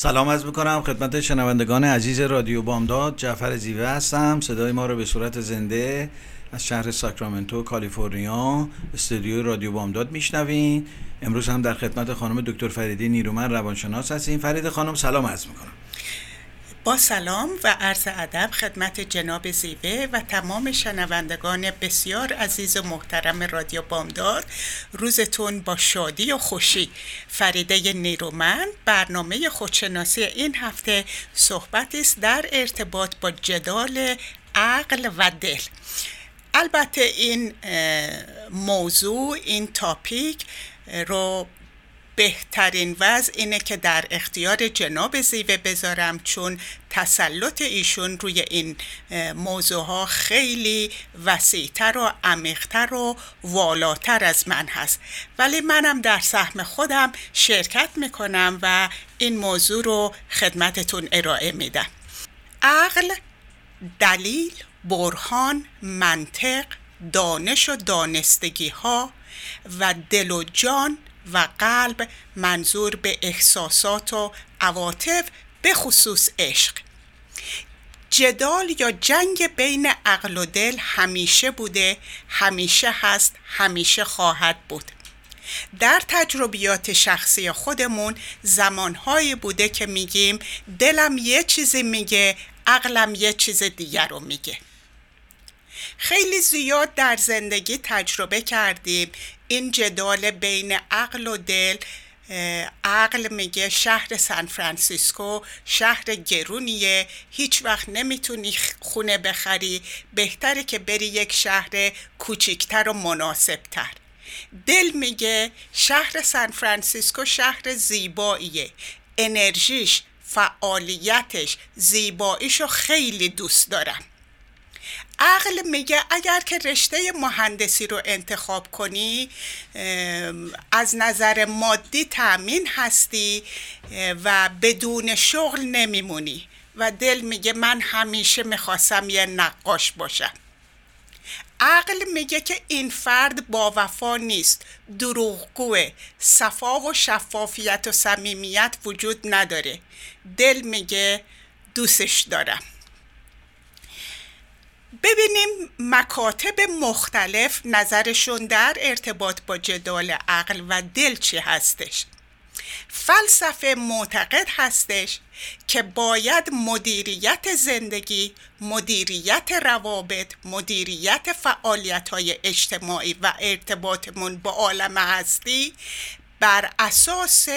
سلام از می‌کنم خدمت شنوندگان عزیز رادیو بامداد. جعفر زیوه هستم. صدای ما رو به صورت زنده از شهر ساکرامنتو کالیفرنیا استودیو رادیو بامداد میشنوین. امروز هم در خدمت خانم دکتر فریدی نیرومن روانشناس هستیم. فرید خانم سلام عرض می‌کنم. با سلام و عرض ادب خدمت جناب زیوه و تمام شنوندگان بسیار عزیز و محترم رادیو بامداد. روزتون با شادی و خوشی. فریده نیرومند برنامه خودشناسی این هفته صحبت است در ارتباط با جدال عقل و دل. البته این موضوع این تاپیک رو بهترین وضع اینه که در اختیار جناب زیوه بذارم چون تسلط ایشون روی این موضوع ها خیلی وسیعتر و عمیقتر و والاتر از من هست. ولی منم در سهم خودم شرکت می‌کنم و این موضوع رو خدمتتون ارائه میدم. عقل دلیل برهان منطق دانش و دانستگی ها و دل و جان و قلب منظور به احساسات و عواطف به خصوص عشق. جدال یا جنگ بین عقل و دل همیشه بوده همیشه هست همیشه خواهد بود. در تجربیات شخصی خودمون زمانهایی بوده که میگیم دلم یه چیزی میگه عقلم یه چیز دیگر رو میگه. خیلی زیاد در زندگی تجربه کردیم. این جدال بین عقل و دل عقل میگه شهر سان فرانسیسکو شهر گرونیه. هیچ وقت نمی‌تونی خونه بخری. بهتره که بری یک شهر کوچیکتر و مناسبتر. دل میگه شهر سان فرانسیسکو شهر زیباییه. انرژیش فعالیتش زیباییشو خیلی دوست دارم. عقل میگه اگر که رشته مهندسی رو انتخاب کنی از نظر مادی تأمین هستی و بدون شغل نمیمونی. و دل میگه من همیشه می‌خواستم یه نقاش باشم. عقل میگه که این فرد با وفا نیست. دروغگوه. صفا و شفافیت و صمیمیت وجود نداره. دل میگه دوستش دارم. ببینیم مکاتب مختلف نظرشون در ارتباط با جدال عقل و دل چی هستش. فلسفه معتقد هستش که باید مدیریت زندگی مدیریت روابط مدیریت فعالیت های اجتماعی و ارتباطمون با عالم هستی بر اساس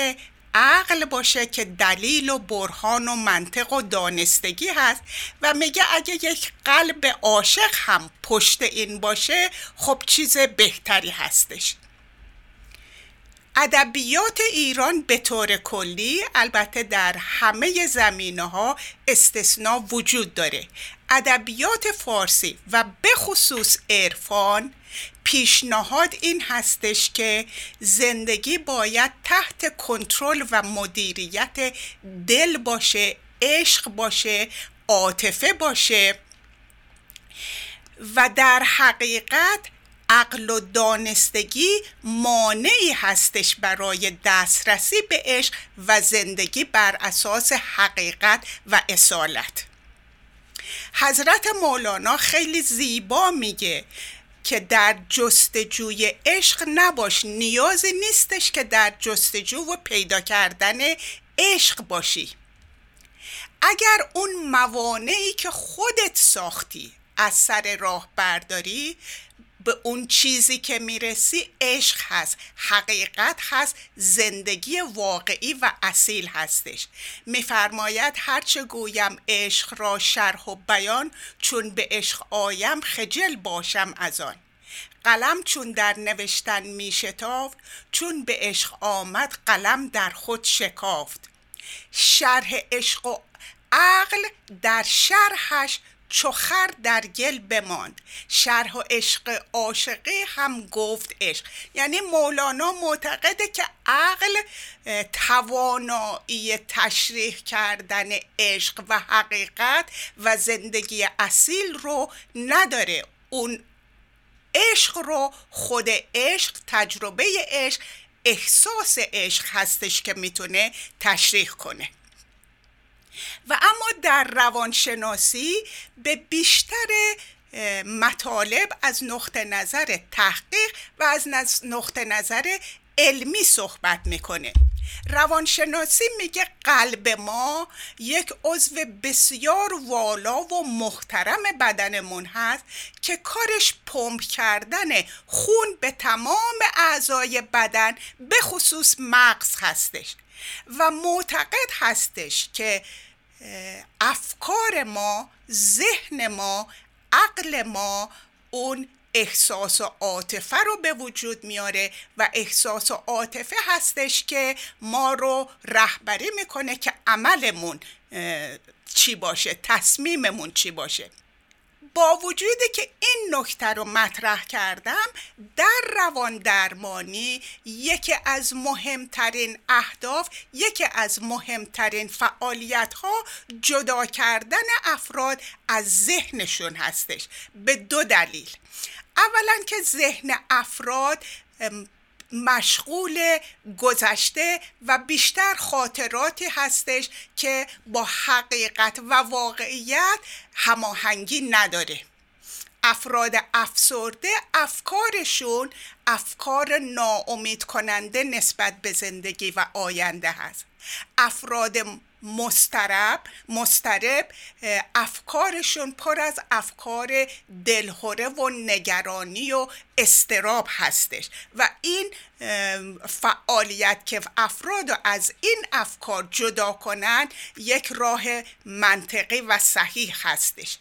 عقل باشه که دلیل و برهان و منطق و دانستگی هست و میگه اگه یک قلب عاشق هم پشت این باشه خب چیز بهتری هستش. ادبیات ایران به طور کلی البته در همه زمینه ها استثنا وجود داره. ادبیات فارسی و به خصوص عرفان پیشنهاد این هستش که زندگی باید تحت کنترل و مدیریت دل باشه عشق باشه عاطفه باشه و در حقیقت عقل و دانستگی مانعی هستش برای دسترسی به عشق و زندگی بر اساس حقیقت و اصالت. حضرت مولانا خیلی زیبا میگه که در جستجوی عشق نباش نیازی نیستش که در جستجو و پیدا کردن عشق باشی. اگر اون موانعی که خودت ساختی از سر راه برداری به اون چیزی که می‌رسی عشق هست حقیقت هست زندگی واقعی و اصیل هستش. میفرماید هرچه گویم عشق را شرح و بیان چون به عشق آیم خجل باشم از آن. قلم چون در نوشتن می شتافت چون به عشق آمد قلم در خود شکافت. شرح عشق و عقل در شرحش چخر در گل بماند. شرح و عشق عاشقی هم گفت عشق. یعنی مولانا معتقده که عقل توانایی تشریح کردن عشق و حقیقت و زندگی اصیل رو نداره. اون عشق رو خود عشق تجربه عشق احساس عشق هستش که می‌تونه تشریح کنه. و اما در روانشناسی به بیشتر مطالب از نقطه نظر تحقیق و از نقطه نظر علمی صحبت می‌کنه. روانشناسی میگه قلب ما یک عضو بسیار والا و محترم بدنمون هست که کارش پمپ کردن خون به تمام اعضای بدن به خصوص مغز هستش. و معتقد هستش که افکار ما ذهن ما عقل ما اون احساس و عاطفه رو به وجود میاره و احساس و عاطفه هستش که ما رو رهبری می‌کنه که عملمون چی باشه تصمیممون چی باشه. با وجودی که این نکته رو مطرح کردم در روان درمانی یکی از مهمترین اهداف یکی از مهمترین فعالیت ها جدا کردن افراد از ذهنشون هستش به دو دلیل. اولا که ذهن افراد مشغول گذشته و بیشتر خاطراتی هستش که با حقیقت و واقعیت هماهنگی نداره. افراد افسرده افکارشون افکار ناامید کننده نسبت به زندگی و آینده هست. افراد مسترب مسترب افکارشون پر از افکار دلهوره و نگرانی و استراب هستش. و این فعالیت که افراد از این افکار جدا کنند یک راه منطقی و صحیح هستش.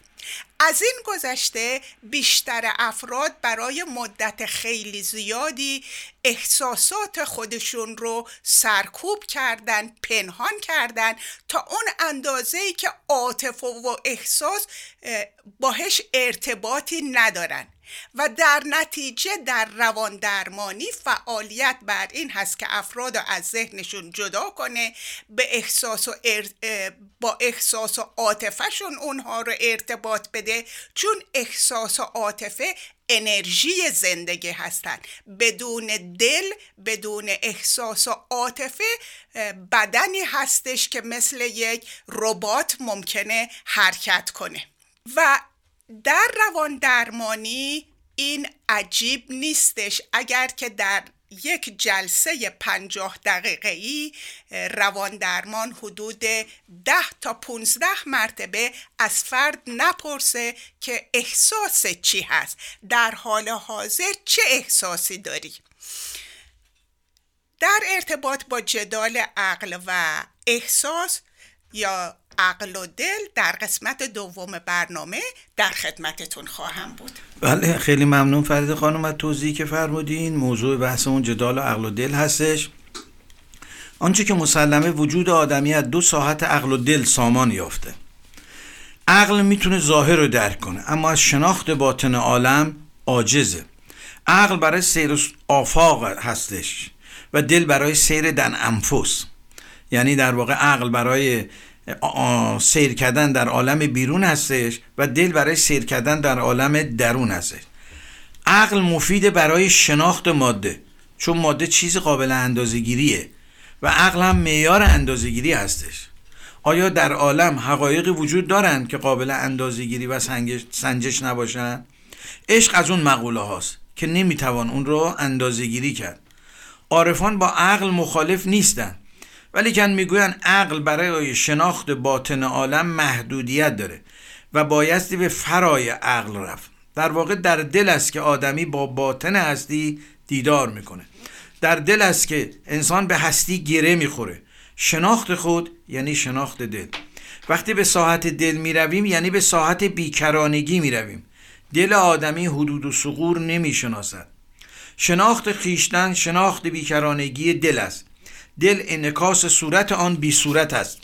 از این گذشته بیشتر افراد برای مدت خیلی زیادی احساسات خودشون رو سرکوب کردن پنهان کردن تا اون اندازه ای که عاطفه و احساس باهش ارتباطی ندارن. و در نتیجه در روان درمانی فعالیت بر این هست که افراد رو از ذهنشون جدا کنه به احساس و با احساس و عاطفهشون اونها رو ارتباط بده چون احساس و عاطفه انرژی زندگی هستند. بدون دل بدون احساس و عاطفه بدنی هستش که مثل یک ربات ممکنه حرکت کنه. و در روان درمانی این عجیب نیستش. اگر که در یک جلسه پنجاه دقیقه ای روان درمان حدود ده تا پونزده مرتبه از فرد نپرسه که احساس چی هست. در حال حاضر چه احساسی داری؟ در ارتباط با جدال عقل و احساس یا عقل و دل در قسمت دوم برنامه در خدمتتون خواهم بود. بله خیلی ممنون فرید خانم از توضیحی که فرمودین. موضوع بحثمون جدال و عقل و دل هستش. آنچه که مسلمه وجود آدمی دو ساحت عقل و دل سامان یافته. عقل می‌تونه ظاهر رو درک کنه اما از شناخت باطن عالم عاجزه. عقل برای سیر آفاق هستش و دل برای سیر دن انفس. یعنی در واقع عقل برای سیر کردن در عالم بیرون هستش و دل برای سیر کردن در عالم درون هستش. عقل مفید برای شناخت ماده چون ماده چیز قابل اندازگیریه و عقل هم معیار اندازگیری هستش. آیا در عالم حقایقی وجود دارند که قابل اندازگیری و سنجش نباشند؟ عشق از اون مقوله هاست که نمی‌توان اون رو اندازگیری کرد. عارفان با عقل مخالف نیستند. ولی کن می‌گویند عقل برای شناخت باطن عالم محدودیت داره و بایستی به فرای عقل رفت. در واقع در دل است که آدمی با باطن هستی دیدار می‌کنه. در دل است که انسان به هستی گره می‌خوره. شناخت خود یعنی شناخت دل. وقتی به ساحت دل می‌رویم یعنی به ساحت بیکرانگی می‌رویم. دل آدمی حدود و سقور نمی شناسد شناخت خیشتن شناخت بیکرانگی دل است. دل انکاس صورت آن بی صورت است.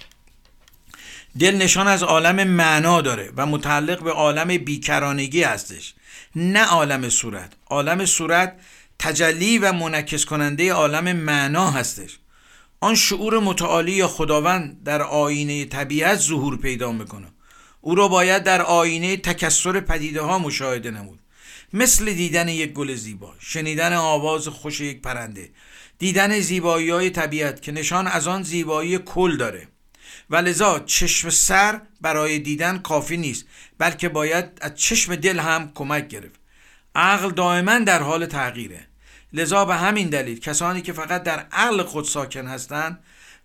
دل نشان از عالم معنا داره و متعلق به عالم بیکرانگی هستش. نه عالم صورت. عالم صورت تجلی و منکس کننده عالم معنا هستش. آن شعور متعالی یا خداوند در آینه طبیعت ظهور پیدا می‌کنه او را باید در آینه تکسر پدیده ها مشاهده نمود. مثل دیدن یک گل زیبا شنیدن آواز خوش یک پرنده دیدن زیبایی های طبیعت که نشان از آن زیبایی کل داره. و لذا چشم سر برای دیدن کافی نیست بلکه باید از چشم دل هم کمک گرفت. عقل دائما در حال تغییره. لذا به همین دلیل کسانی که فقط در عقل خود ساکن هستند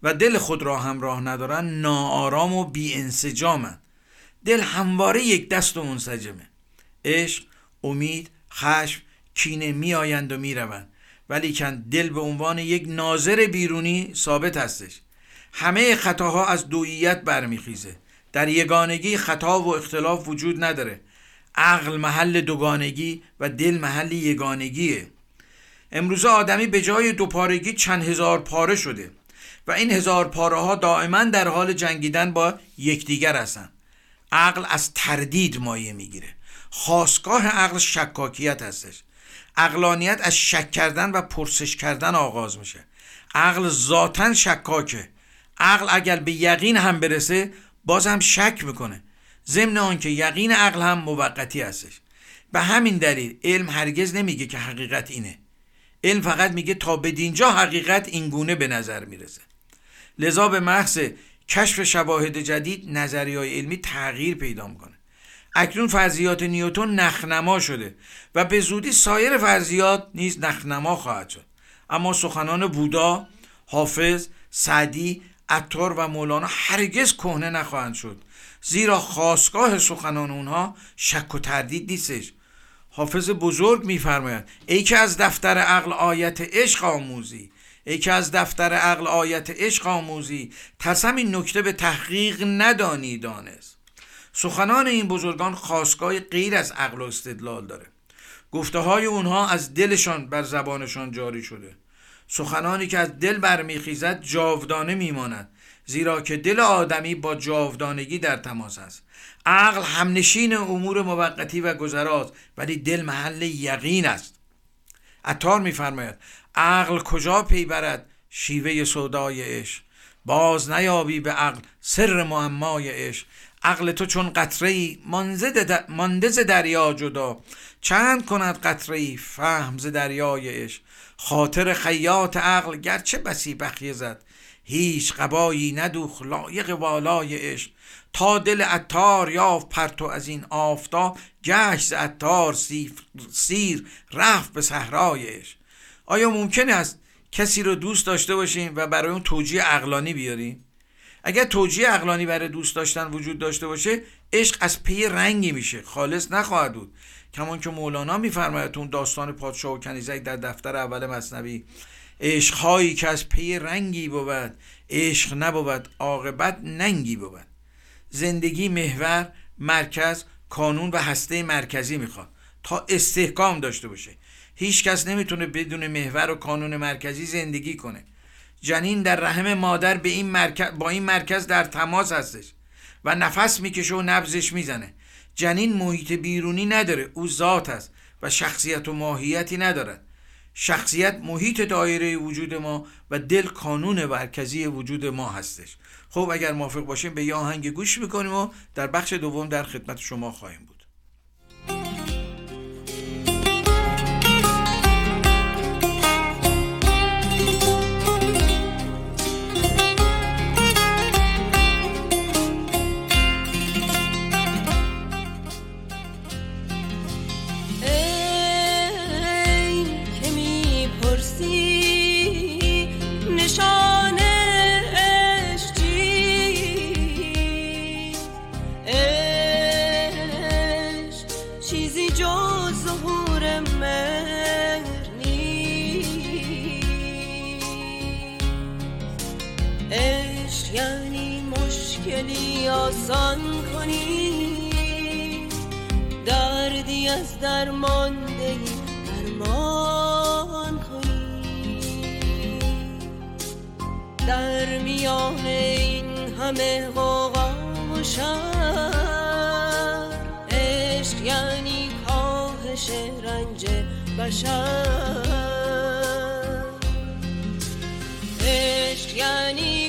و دل خود را همراه ندارن ناآرام و بی انسجامن دل همواره یک دست و منسجمه. عشق امید خشم کینه میآیند و می‌روند. ولیکن دل به عنوان یک ناظر بیرونی ثابت هستش. همه خطاها از دوییت برمیخیزه. در یگانگی خطا و اختلاف وجود نداره. عقل محل دوگانگی و دل محل یگانگیه. امروز آدمی به جای دوپارگی چند هزار پاره شده و این هزار پاره ها دائما در حال جنگیدن با یکدیگر هستند عقل از تردید مایه می‌گیره. خواستگاه عقل شکاکیت هستش. عقلانیت از شک کردن و پرسش کردن آغاز میشه. عقل ذاتا شکاکه. عقل اگر به یقین هم برسه باز هم شک می‌کنه. ضمن آنکه یقین عقل هم موقتی هستش. به همین دلیل علم هرگز نمیگه که حقیقت اینه. علم فقط میگه تا به دینجا حقیقت اینگونه به نظر می‌رسه. لذا به محض کشف شواهد جدید نظری های علمی تغییر پیدا می‌کنه. اکنون فرضیات نیوتون نخنما شده و به زودی سایر فرضیات نیز نخنما خواهد شد. اما سخنان بودا حافظ سعدی عطار و مولانا هرگز کهنه نخواهند شد. زیرا خواستگاه سخنان اونها شک و تردید نیستش. حافظ بزرگ میفرماید ای که از دفتر عقل آیت عشق آموزی ای که از دفتر عقل آیت عشق آموزی ترسم این نکته به تحقیق ندانی دانست. سخنان این بزرگان خواستگاه غیر از عقل و استدلال داره. گفته های اونها از دلشان بر زبانشان جاری شده. سخنانی که از دل برمیخیزد جاودانه میماند زیرا که دل آدمی با جاودانگی در تماس است. عقل همنشین امور موقتی و گذراست ولی دل محل یقین است. عطار میفرماید عقل کجا پی برد؟ شیوه سودای عشق. باز نیابی به عقل سر معمای عشق. عقل تو چون قطره مانده ز دریا جدا. چند کند قطره ای فهم ز دریای خاطر خیاط عقل گرچه بسی بخیه زد. هیچ قبایی ندوخ لایق والای عشق. تا دل عطار یافت پرتو از این آفتاب گشت ز عطار سیر رفت به صحرای عشق. آیا ممکن است کسی رو دوست داشته باشیم و برای اون توجیه عقلانی بیاریم؟ اگر توجیه عقلانی برای دوست داشتن وجود داشته باشه عشق از پی رنگی میشه. خالص نخواهد بود. کمان که مولانا میفرماید اون داستان پادشاه و کنیزک در دفتر اول مصنوی عشقهایی که از پی رنگی بود عشق نبود عاقبت ننگی بود. زندگی محور مرکز کانون و هسته مرکزی می‌خواد تا استحکام داشته باشه. هیچ کس نمی‌تونه بدون محور و کانون مرکزی زندگی کنه. جنین در رحم مادر به این مرکز با این مرکز در تماس هستش و نفس می‌کشه و نبزش می‌زنه. جنین محیط بیرونی نداره او ذات است و شخصیت و ماهیتی ندارد. شخصیت محیط دایره وجود ما و دل کانون مرکزی وجود ما هستش. خب اگر موافق باشیم به یه آهنگ گوش می‌کنیم و در بخش دوم در خدمت شما خواهیم بود. آسان کنی. دردی از درمانده درمان کنی. در میان این همه غوغا و عشق یعنی کاهش رنج بشر. عشق یعنی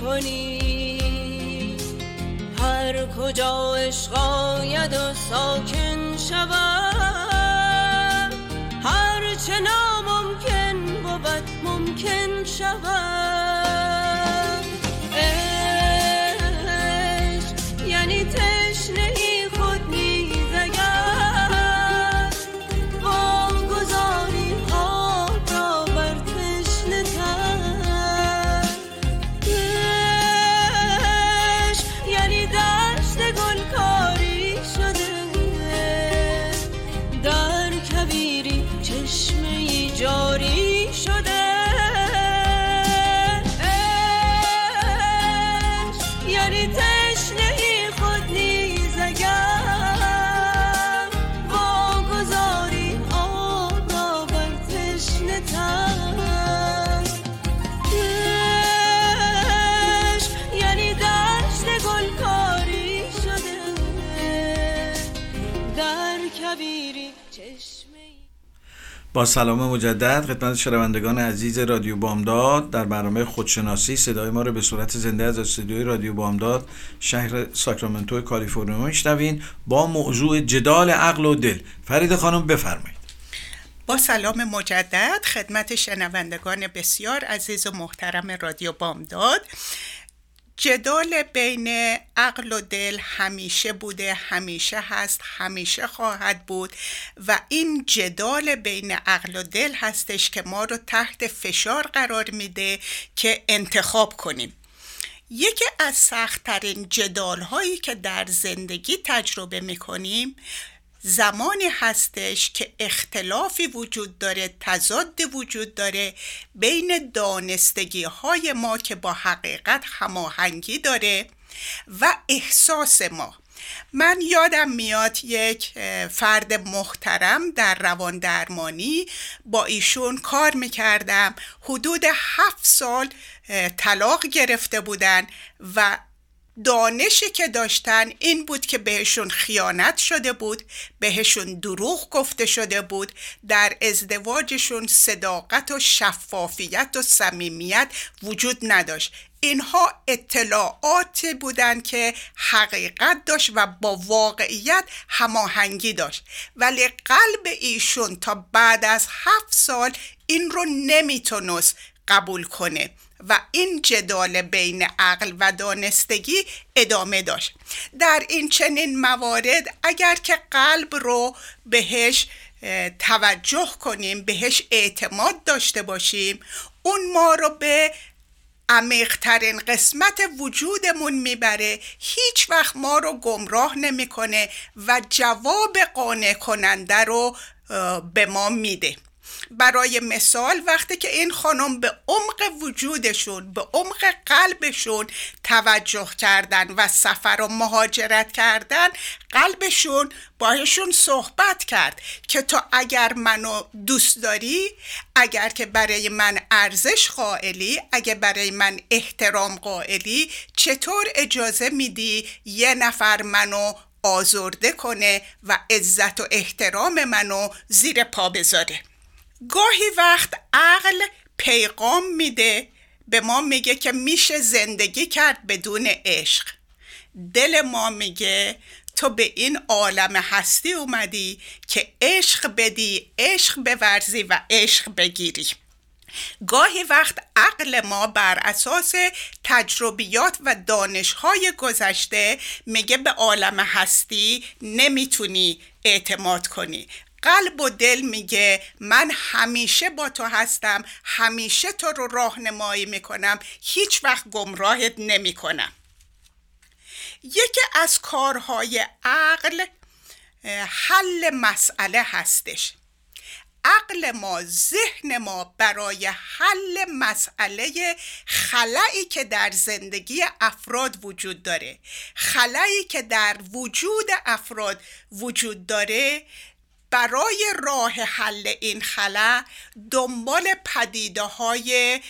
کنی هر کجا عشق آید و ساکن شود هر چه ناممکن بود ممکن شود. با سلام مجدد خدمت شنوندگان عزیز رادیو بامداد در برنامه خودشناسی صدای ما رو به صورت زنده از استودیوی رادیو بامداد شهر ساکرامنتو کالیفرنیا میشنوین با موضوع جدال عقل و دل. فرید خانم بفرمایید. با سلام مجدد خدمت شنوندگان بسیار عزیز و محترم رادیو بامداد. جدال بین عقل و دل همیشه بوده همیشه هست همیشه خواهد بود و این جدال بین عقل و دل هستش که ما رو تحت فشار قرار میده که انتخاب کنیم. یکی از سختترین جدال هایی که در زندگی تجربه می‌کنیم زمانی هستش که اختلافی وجود داره تضاد وجود داره بین دانستگی های ما که با حقیقت هماهنگی داره و احساس ما. من یادم میاد یک فرد محترم در روان درمانی با ایشون کار می‌کردم. حدود هفت سال طلاق گرفته بودن و دانشی که داشتن این بود که بهشون خیانت شده بود بهشون دروغ گفته شده بود در ازدواجشون صداقت و شفافیت و صمیمیت وجود نداشت. اینها اطلاعات بودند که حقیقت داشت و با واقعیت هماهنگی داشت. ولی قلب ایشون تا بعد از هفت سال این رو نمی‌تونست قبول کنه. و این جدال بین عقل و دانستگی ادامه داشت. در این چنین موارد اگر که قلب رو بهش توجه کنیم بهش اعتماد داشته باشیم اون ما رو به عمیقترین قسمت وجودمون می‌بره. هیچ وقت ما رو گمراه نمی‌کنه و جواب قانع کننده رو به ما میده. برای مثال وقتی که این خانم به عمق وجودشون به عمق قلبشون توجه کردن و سفر و مهاجرت کردن قلبشون باهشون صحبت کرد که تو اگر منو دوست داری اگر که برای من ارزش قائلی اگر برای من احترام قائلی چطور اجازه میدی یه نفر منو آزرده کنه و عزت و احترام منو زیر پا بذاره؟ گاهی وقت عقل پیغام میده به ما میگه که میشه زندگی کرد بدون عشق. دل ما میگه تو به این عالم هستی اومدی که عشق بدی عشق بورزی و عشق بگیری. گاهی وقت عقل ما بر اساس تجربیات و دانشهای گذشته میگه به عالم هستی نمی‌تونی اعتماد کنی. قلب و دل میگه من همیشه با تو هستم همیشه تو رو راهنمایی می‌کنم هیچ وقت گمراهت نمی‌کنم. یکی از کارهای عقل حل مسئله هستش. عقل ما ذهن ما برای حل مسئله خلایی که در زندگی افراد وجود داره. خلایی که در وجود افراد وجود داره برای راه حل این خلا دنبال پدیده های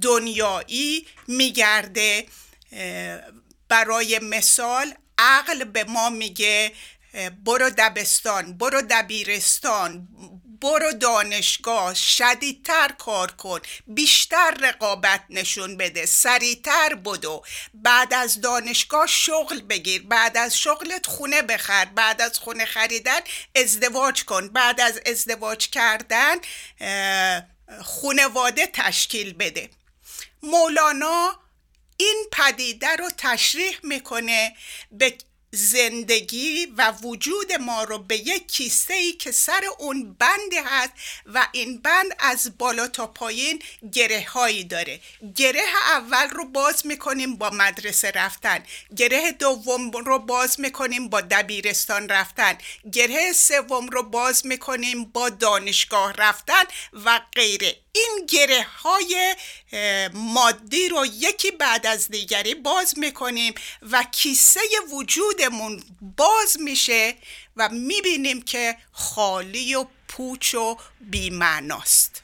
دنیایی میگرده. برای مثال عقل به ما میگه برو دبستان برو دبیرستان برو دانشگاه شدیدتر کار کن بیشتر رقابت نشون بده سریعتر بدو. بعد از دانشگاه شغل بگیر بعد از شغلت خونه بخر بعد از خونه خریدن ازدواج کن. بعد از ازدواج کردن خونواده تشکیل بده. مولانا این پدیده رو تشریح می‌کنه به زندگی و وجود ما رو به یک کیسه ای که سر اون بند هست و این بند از بالا تا پایین گره هایی داره. گره اول رو باز می‌کنیم با مدرسه رفتن. گره دوم رو باز می‌کنیم با دبیرستان رفتن. گره سوم رو باز می‌کنیم با دانشگاه رفتن و غیره. این گره های مادی رو یکی بعد از دیگری باز می‌کنیم و کیسه وجودمون باز میشه و می‌بینیم که خالی و پوچ و بیمعناست.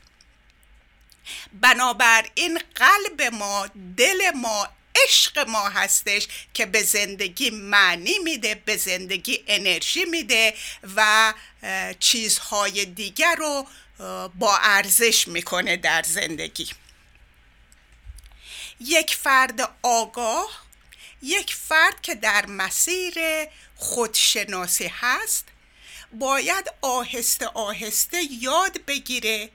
بنابراین قلب ما دل ما عشق ما هستش که به زندگی معنی میده به زندگی انرژی میده و چیزهای دیگر رو با ارزش می‌کنه در زندگی. یک فرد آگاه یک فرد که در مسیر خودشناسی هست باید آهسته آهسته یاد بگیره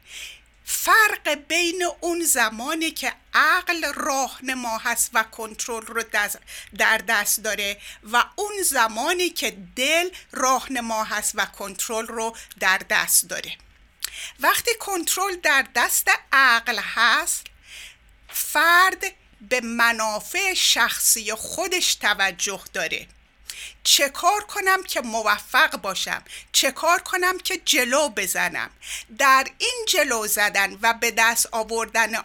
فرق بین اون زمانی که عقل راهنما هست و کنترل رو در دست داره و اون زمانی که دل راهنما هست و کنترل رو در دست داره. وقتی کنترل در دست عقل هست فرد به منافع شخصی خودش توجه داره. چه کار کنم که موفق باشم؟ چه کار کنم که جلو بزنم؟ در این جلو زدن و به دست آوردن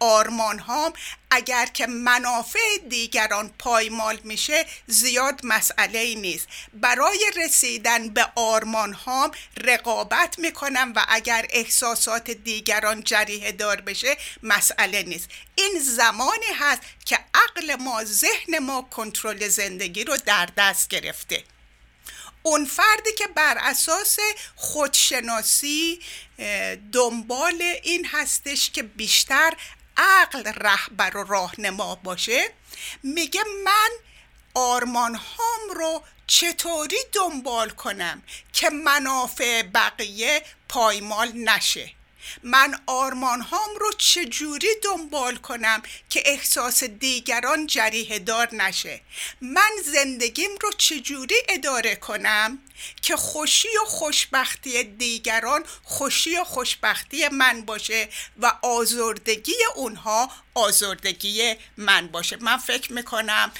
آرمان هام اگر که منافع دیگران پایمال میشه زیاد مسئله ای نیست. برای رسیدن به آرمان هام رقابت می‌کنم و اگر احساسات دیگران جریه دار بشه مسئله نیست. این زمانی هست که عقل ما ذهن ما کنترل زندگی رو در دست گرفته. اون فردی که بر اساس خودشناسی دنبال این هستش که بیشتر عقل رهبر و راهنما باشه میگه من آرمان هام رو چطوری دنبال کنم که منافع بقیه پایمال نشه؟ من آرمان هام رو چجوری دنبال کنم که احساس دیگران جریه دار نشه؟ من زندگیم رو چجوری اداره کنم که خوشی و خوشبختی دیگران خوشی و خوشبختی من باشه و آزردگی اونها آزردگی من باشه؟ من فکر می‌کنم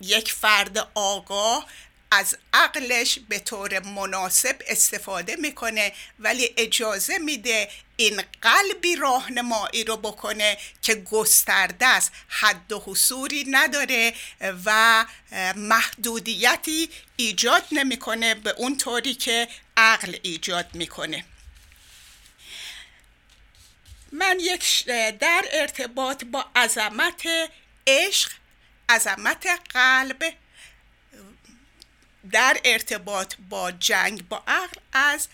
یک فرد آگاه از عقلش به طور مناسب استفاده می‌کنه ولی اجازه میده این قلبی راهنمایی رو بکنه که گسترده است حد و حصوری نداره و محدودیتی ایجاد نمی‌کنه به اون طوری که عقل ایجاد می‌کنه. من یک در ارتباط با عظمت عشق عظمت قلب در ارتباط با جنگ با عقل از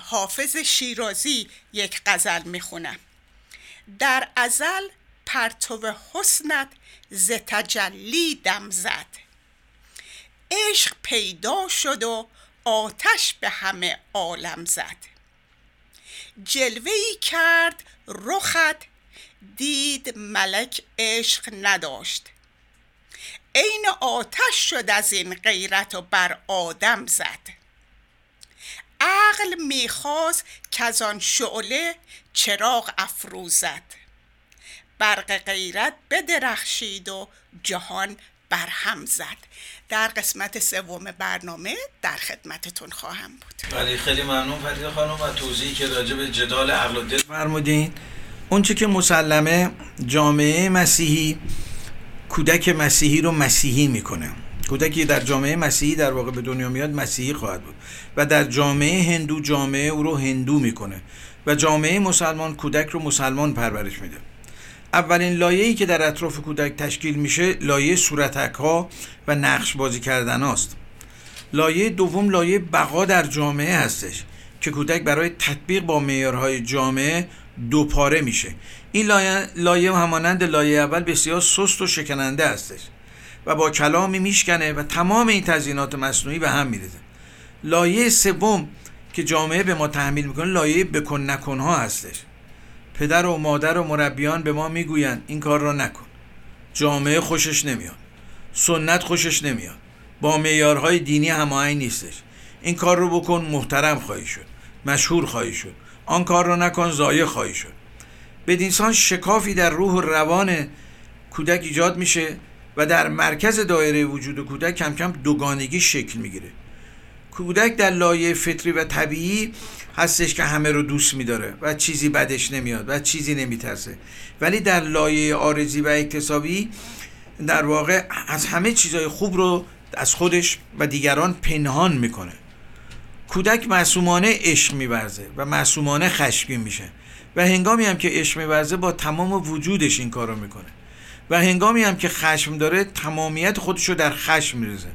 حافظ شیرازی یک غزل می‌خونم. در ازل پرتو حسنت ز تجلی دم زد. عشق پیدا شد و آتش به همه عالم زد. جلوه ای کرد رخت دید ملک عشق نداشت. عین آتش شد از این غیرت و بر آدم زد. عقل می‌خواست که از آن شعله چراغ افروزد. برق غیرت بدرخشید و جهان برهم زد. در قسمت سوم برنامه در خدمتتون خواهم بود. ولی خیلی ممنون فرید خانم و توضیحی که راجع به جدال عقل و دل فرمودین. اون که مسلمه جامعه مسیحی کودک مسیحی رو مسیحی می‌کنه. کودکی در جامعه مسیحی در واقع به دنیا میاد مسیحی خواهد بود. و در جامعه هندو جامعه او رو هندو می‌کنه. و جامعه مسلمان کودک رو مسلمان پرورش میده. اولین لایه‌ای که در اطراف کودک تشکیل میشه لایه صورتک ها و نقش بازی کردن هاست. لایه دوم لایه بقا در جامعه هستش که کودک برای تطبیق با معیارهای جامعه دو پاره میشه. این لایه, لایه همانند لایه اول بسیار سست و شکننده هستش و با کلامی میشکنه و تمام این تزیینات مصنوعی به هم میریزه. لایه سوم که جامعه به ما تحمیل می‌کنه لایه بکن نکن ها هستش. پدر و مادر و مربیان به ما می‌گویند این کار را نکن. جامعه خوشش نمیاد. سنت خوشش نمیاد. با معیارهای دینی هماهنگ نیستش. این کار رو بکن محترم خواهی شد. مشهور خواهی شد. آن کار را نکن ضایع خواهی شد. بدینسان شکافی در روح و روان کودک ایجاد میشه و در مرکز دایره وجود کودک کم کم دوگانگی شکل می‌گیره. کودک در لایه فطری و طبیعی هستش که همه رو دوست میداره و چیزی بدش نمیاد و چیزی نمیترسه. ولی در لایه آرزی و اکتسابی در واقع از همه چیزهای خوب رو از خودش و دیگران پنهان می‌کنه. کودک معصومانه عشق میورزه و معصومانه خشمگین میشه. و هنگامی هم که عشق میورزه با تمام وجودش این کارو می‌کنه. و هنگامی هم که خشم داره تمامیت خودش رو در خشم میرزه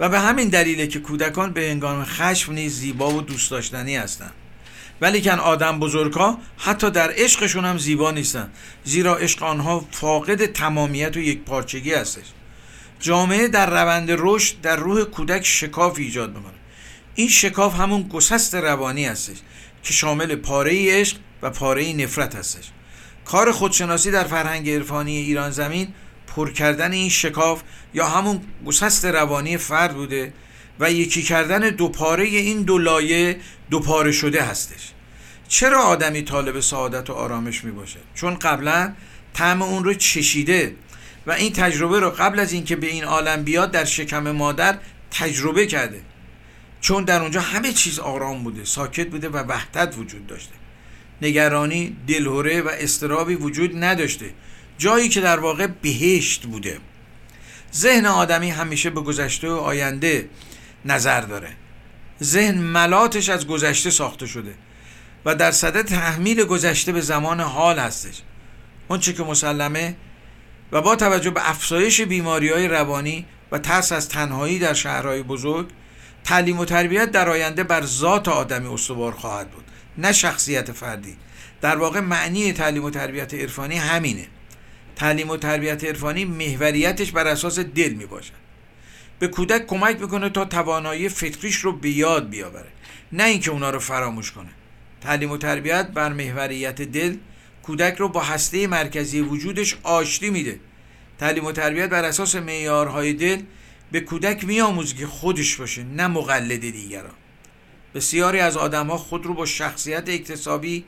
و به همین دلیله که کودکان به هنگام خشم نیز زیبا و دوست داشتنی هستند. ولی کن آدم بزرگها حتی در عشقشون هم زیبا نیستن. زیرا عشق آنها فاقد تمامیت و یک پارچگی هستش. جامعه در روند رشد در روح کودک شکاف ایجاد می‌کنه. این شکاف همون گسست روانی هستش که شامل پاره عشق و پاره نفرت هستش. کار خودشناسی در فرهنگ عرفانی ایران زمین پر کردن این شکاف یا همون گسست روانی فرد بوده و یکی کردن دو پاره این دو لایه دو پاره شده هستش. چرا آدمی طالب سعادت و آرامش می باشه چون قبلا طعم اون رو چشیده و این تجربه رو قبل از اینکه به این عالم بیاد در شکم مادر تجربه کرده. چون در اونجا همه چیز آرام بوده ساکت بوده و وحدت وجود داشته. نگرانی دلهوره و استرابی وجود نداشته. جایی که در واقع بهشت بوده. ذهن آدمی همیشه به گذشته و آینده نظر داره. ذهن ملاتش از گذشته ساخته شده و در صدد تحمیل گذشته به زمان حال هستش. اونچه که مسلمه و با توجه به افزایش بیماری های روانی و ترس از تنهایی در شهرهای بزرگ تعلیم و تربیت در آینده بر ذات آدمی استوار خواهد بود نه شخصیت فردی. در واقع معنی تعلیم و تربیت عرفانی همینه. تعلیم و تربیت عرفانی محوریتش بر اساس دل می باشد به کودک کمک می‌کنه تا توانایی فکریش رو به یاد بیاوره نه اینکه اونا رو فراموش کنه. تعلیم و تربیت بر محوریت دل کودک رو با هسته مرکزی وجودش آشتی میده. تعلیم و تربیت بر اساس معیارهای دل به کودک میآموزه که خودش باشه نه مقلد دیگران. بسیاری از آدمها خود رو با شخصیت اکتسابی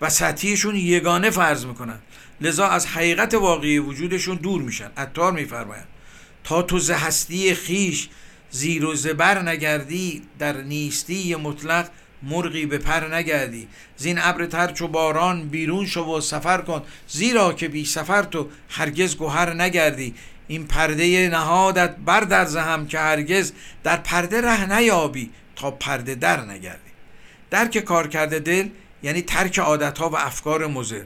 و سطحیشون یگانه فرض می‌کنن. لذا از حقیقت واقعی وجودشون دور میشن. عطار میفرمایند تا تو ز هستی خیش زیر و زبر نگردی در نیستی مطلق مرغی به پر نگردی. زین ابر ترچ و باران بیرون شو و سفر کن. زیرا که بی سفر تو هرگز گوهر نگردی. این پرده نهادت بردرز هم که هرگز در پرده ره نیابی تا پرده در نگردی. درک کار کرده دل یعنی ترک عادتها و افکار مزر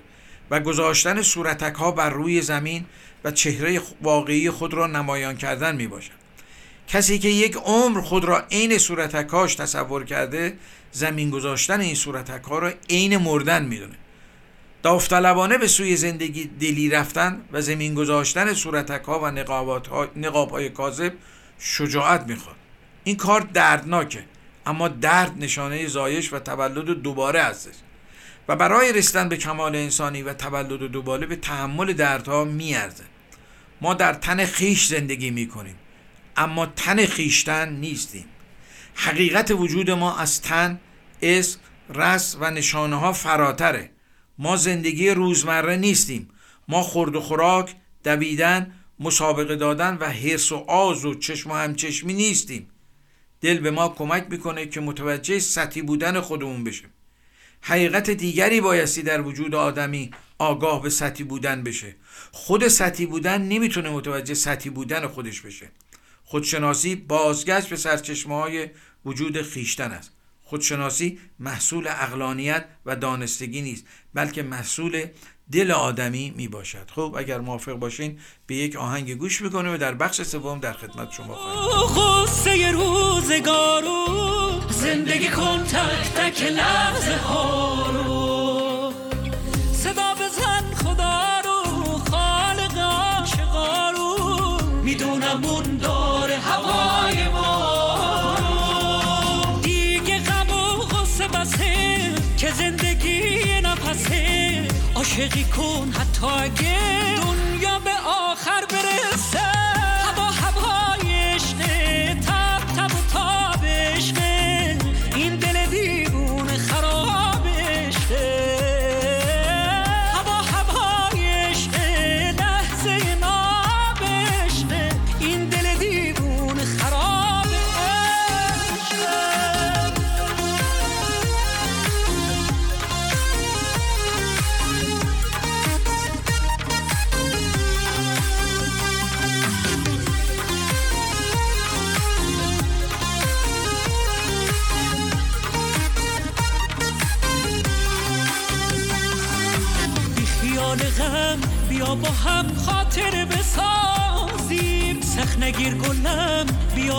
و گذاشتن صورتک ها بر روی زمین و چهره واقعی خود را نمایان کردن می باشد کسی که یک عمر خود را عین صورتکاش تصور کرده زمین گذاشتن این صورتک ها را عین مردن می‌دونه. داوطلبانه به سوی زندگی دلی رفتن و زمین گذاشتن صورتک ها و نقاب های کاذب شجاعت می‌خواد. این کار دردناکه اما درد نشانه زایش و تولد دوباره هستش و برای رسیدن به کمال انسانی و تولد دوباره به تحمل دردها میارزه. ما در تن خیش زندگی می‌کنیم اما تن خیشتن نیستیم. حقیقت وجود ما از تن اسم رس و نشانه ها فراتره. ما زندگی روزمره نیستیم. ما خورد و خوراک دویدن مسابقه دادن و حرس و آز و چشم و همچشمی نیستیم. دل به ما کمک می‌کنه که متوجه سطحی بودن خودمون بشه حقیقت دیگری بایستی در وجود آدمی آگاه به سطحی بودن بشه. خود سطحی بودن نمی‌تونه متوجه سطحی بودن خودش بشه. خودشناسی بازگشت به سرچشمه های وجود خیشتن است. خودشناسی محصول اقلانیت و دانستگی نیست بلکه محصول دل آدمی می باشد خب اگر موافق باشین به یک آهنگ گوش می‌کنه و در بخش سوم در خدمت شما خواهیم روزگارو زندگی کن تک تک لحظه ها عاشقی کن حتی اگه دنیا به آخر برسه.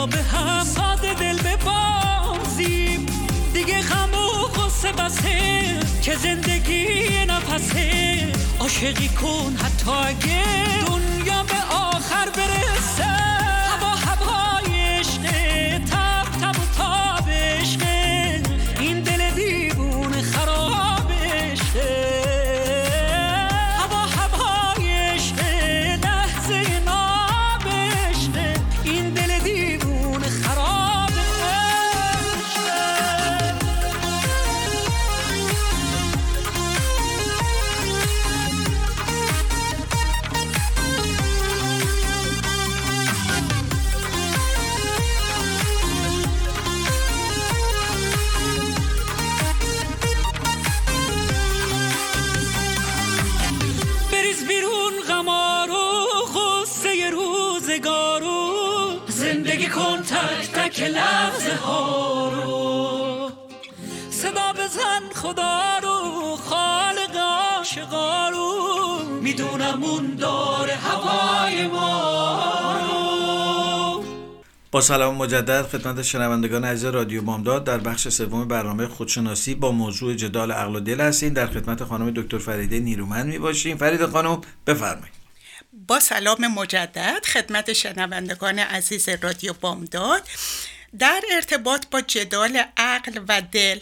به هم ساده دل ببازیم. دیگه غم و غصه بسه که زندگی نفسه. عاشقی کن حتی اگه دنیا به آخر برسه. اون داره هوای ما با سلام مجدد خدمت شنوندگان عزیز رادیو بامداد در بخش سوم برنامه خودشناسی با موضوع جدال عقل و دل هستیم. در خدمت خانم دکتر فریده نیرومند می باشیم. فرید خانم بفرمایید. با سلام مجدد خدمت شنوندگان عزیز رادیو بامداد. در ارتباط با جدال عقل و دل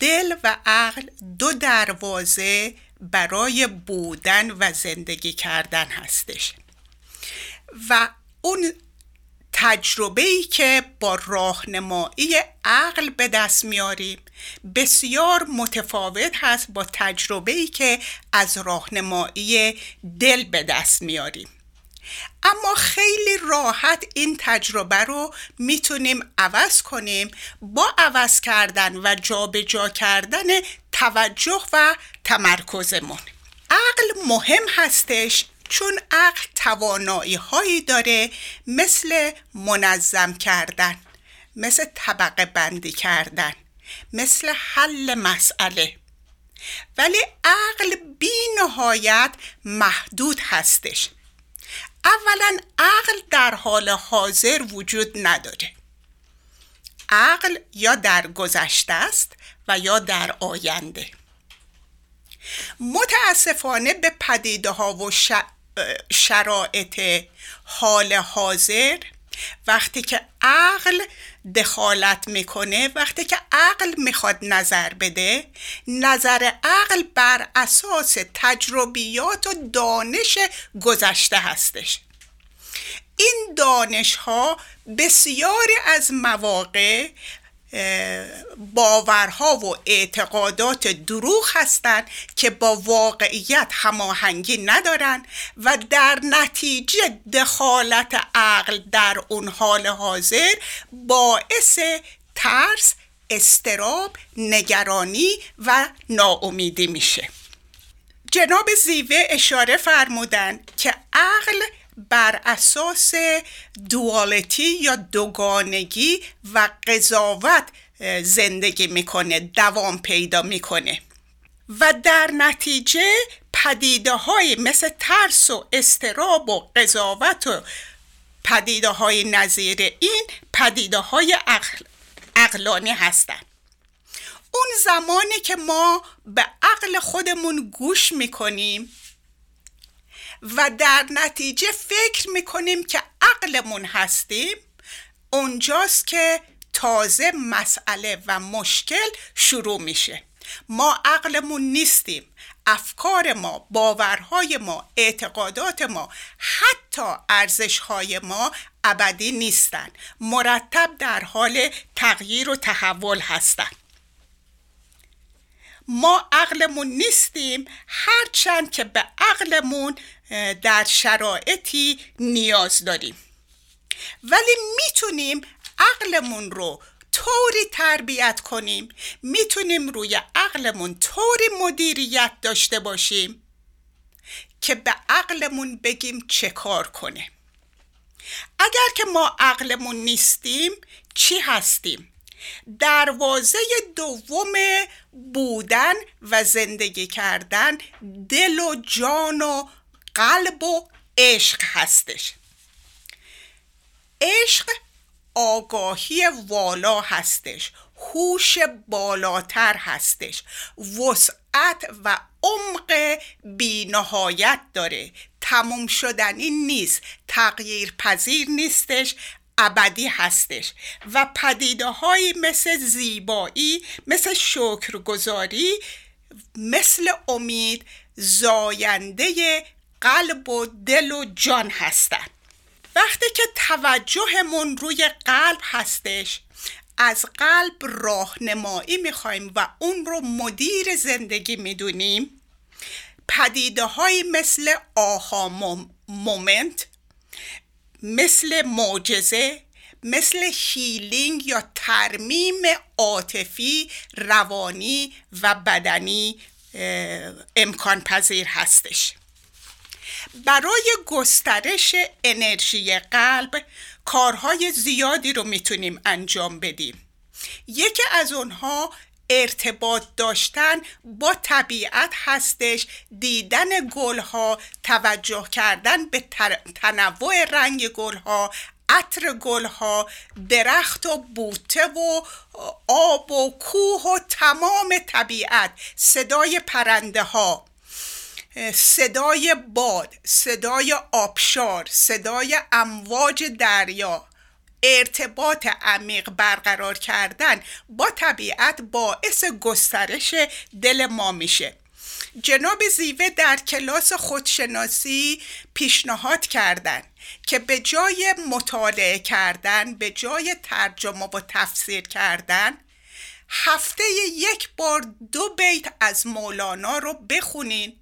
دل و عقل دو دروازه برای بودن و زندگی کردن هستش. و اون تجربه ای که با راهنمایی عقل به دست میاریم بسیار متفاوت هست با تجربه ای که از راهنمایی دل به دست میاریم. اما خیلی راحت این تجربه رو می‌تونیم عوض کنیم با عوض کردن و جابجا جا کردن توجه و تمرکزمون عقل مهم هستش چون عقل توانایی هایی داره مثل منظم کردن مثل طبقه بندی کردن مثل حل مسئله. ولی عقل بی نهایت محدود هستش. اولا عقل در حال حاضر وجود نداره. عقل یا در گذشته است و یا در آینده. متاسفانه به پدیده ها و شرایط حال حاضر وقتی که عقل دخالت می‌کنه وقتی که عقل می‌خواد نظر بده نظر عقل بر اساس تجربیات و دانش گذشته هستش. این دانش ها بسیاری از مواقع باورها و اعتقادات دروغ هستند که با واقعیت هماهنگی ندارن و در نتیجه دخالت عقل در اون حال حاضر باعث ترس استراب نگرانی و ناامیدی میشه. جناب زیوه اشاره فرمودن که عقل بر اساس دوالتی یا دوگانگی و قضاوت زندگی می‌کنه دوام پیدا می‌کنه. و در نتیجه پدیده های مثل ترس و استراب و قضاوت و پدیده های نظیر این پدیده های عقل، عقلانی هستند. اون زمانی که ما به عقل خودمون گوش می‌کنیم و در نتیجه فکر می‌کنیم که عقلمون هستیم اونجاست که تازه مسئله و مشکل شروع میشه. ما عقلمون نیستیم. افکار ما باورهای ما اعتقادات ما حتی ارزشهای ما ابدی نیستند مرتب در حال تغییر و تحول هستند ما عقلمون نیستیم هرچند که به عقلمون در شرایطی نیاز داریم. ولی می‌تونیم عقلمون رو طوری تربیت کنیم می‌تونیم روی عقلمون طوری مدیریت داشته باشیم که به عقلمون بگیم چه کار کنه. اگر که ما عقلمون نیستیم چی هستیم؟ دروازه دوم بودن و زندگی کردن دل و جان و قلب و عشق هستش. عشق آگاهی والا هستش هوش بالاتر هستش. وسعت و عمق بینهایت داره. تموم شدنی نیست تغییر پذیر نیستش ابدی هستش. و پدیده های مثل زیبایی مثل شکرگزاری مثل امید زاینده قلب و دل و جان هستند وقتی که توجهمون روی قلب هستش از قلب راهنمایی می‌خوایم و اون رو مدیر زندگی می‌دونیم. پدیده های مثل aha moment مثل معجزه مثل healing یا ترمیم عاطفی روانی و بدنی امکان پذیر هستش. برای گسترش انرژی قلب کارهای زیادی رو می‌تونیم انجام بدیم. یکی از اونها ارتباط داشتن با طبیعت هستش دیدن گلها توجه کردن به تنوع رنگ گلها عطر گلها درخت و بوته و آب و کوه و تمام طبیعت صدای پرنده ها صدای باد صدای آبشار صدای امواج دریا ارتباط عمیق برقرار کردن با طبیعت باعث گسترش دل ما میشه. جناب زیوه در کلاس خودشناسی پیشنهاد کردن که به جای مطالعه کردن به جای ترجمه و تفسیر کردن هفته یک بار دو بیت از مولانا رو بخونین.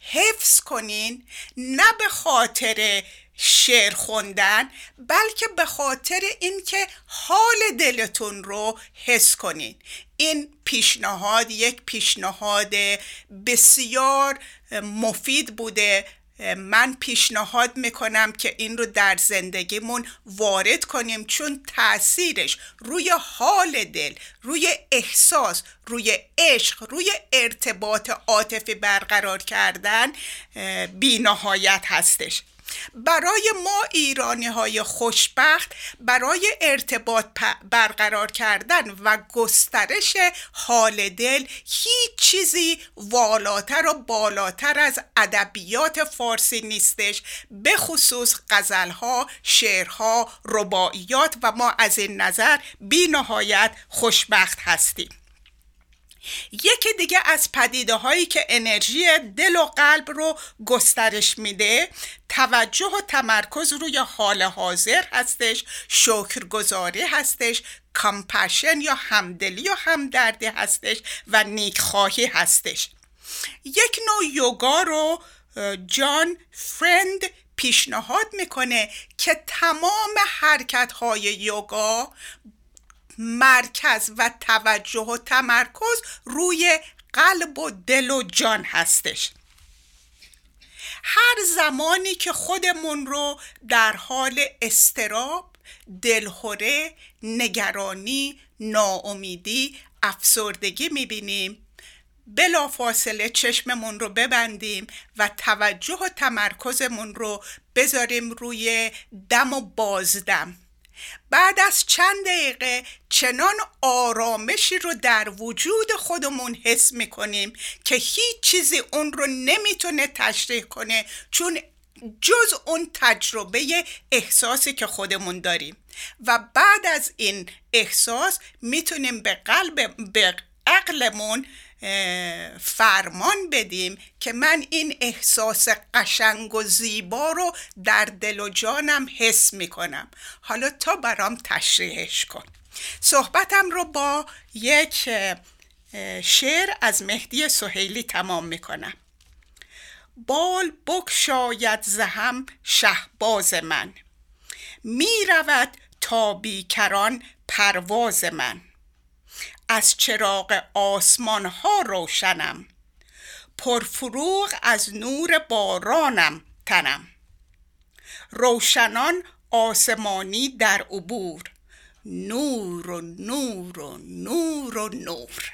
حفظ کنین نه به خاطر شعر خوندن بلکه به خاطر اینکه حال دلتون رو حس کنین. این پیشنهاد یک پیشنهاد بسیار مفید بوده من پیشنهاد می‌کنم که این رو در زندگیمون وارد کنیم چون تاثیرش روی حال دل روی احساس روی عشق روی ارتباط عاطفی برقرار کردن بینهایت هستش. برای ما ایرانی های خوشبخت برای ارتباط برقرار کردن و گسترش حال دل هیچ چیزی والاتر و بالاتر از ادبیات فارسی نیستش به خصوص غزلها، شعرها، رباعیات و ما از این نظر بی نهایت خوشبخت هستیم. یکی دیگه از پدیده هایی که انرژی دل و قلب رو گسترش میده توجه و تمرکز روی حال حاضر هستش شکرگزاری هستش کامپشن یا همدلی و همدردی هستش و نیکخواهی هستش. یک نوع یوگا رو جان فرند پیشنهاد می‌کنه که تمام حرکت های یوگا مرکز و توجه و تمرکز روی قلب و دل و جان هستش. هر زمانی که خودمون رو در حال استراب دلخوره نگرانی ناامیدی افسردگی می‌بینیم بلا فاصله چشممون رو ببندیم و توجه و تمرکزمون رو بذاریم روی دم و بازدم. بعد از چند دقیقه چنان آرامشی رو در وجود خودمون حس می‌کنیم که هیچ چیزی اون رو نمی‌تونه تشریح کنه چون جز اون تجربه احساسی که خودمون داریم. و بعد از این احساس می‌تونیم به قلب به عقلمون فرمان بدیم که من این احساس قشنگ و زیبا رو در دل و جانم حس می‌کنم. حالا تا برام تشریحش کن. صحبتم رو با یک شعر از مهدی سهیلی تمام می‌کنم. بال بکشاید زهم شهباز من. می‌رود تا بیکران پرواز من. از چراغ آسمان ها روشنم. پرفروغ از نور بارانم تنم. روشنان آسمانی در عبور. نور و نور و نور و نور.